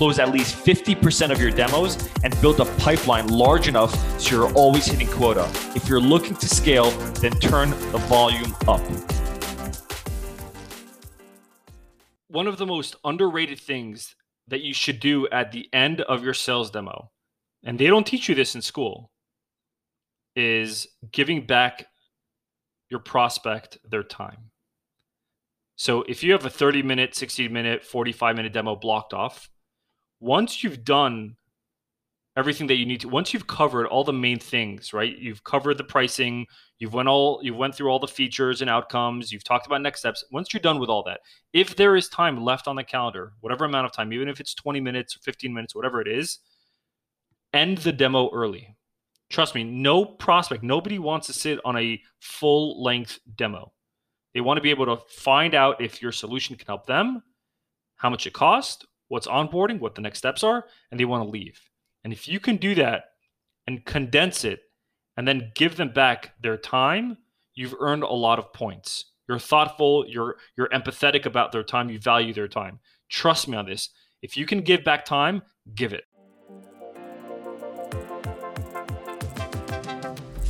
close at least 50% of your demos, and build a pipeline large enough so you're always hitting quota. If you're looking to scale, then turn the volume up. One of the most underrated things that you should do at the end of your sales demo, and they don't teach you this in school, is giving back your prospect their time. So if you have a 30 minute, 60 minute, 45 minute demo blocked off, once you've done everything that you need to once you've covered all the main things right? You've covered the pricing you've went all you've went through all the features and outcomes you've talked about next steps. Once you're done with all that if there is time left on the calendar whatever amount of time even if it's 20 minutes or 15 minutes whatever it is end the demo early. Trust me no prospect nobody wants to sit on a full length demo. They want to be able to find out if your solution can help them how much it costs what's onboarding what the next steps are and they want to leave and if you can do that and condense it and then give them back their time, you've earned a lot of points. You're thoughtful, you're you're empathetic about their time, you value their time. Trust me on this. If you can give back time, give it.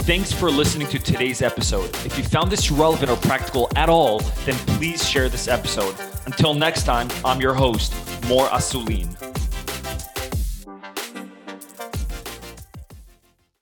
Thanks for listening to today's episode. If you found this relevant or practical at all, then please share this episode. Until next time, I'm your host, Mor Asulin.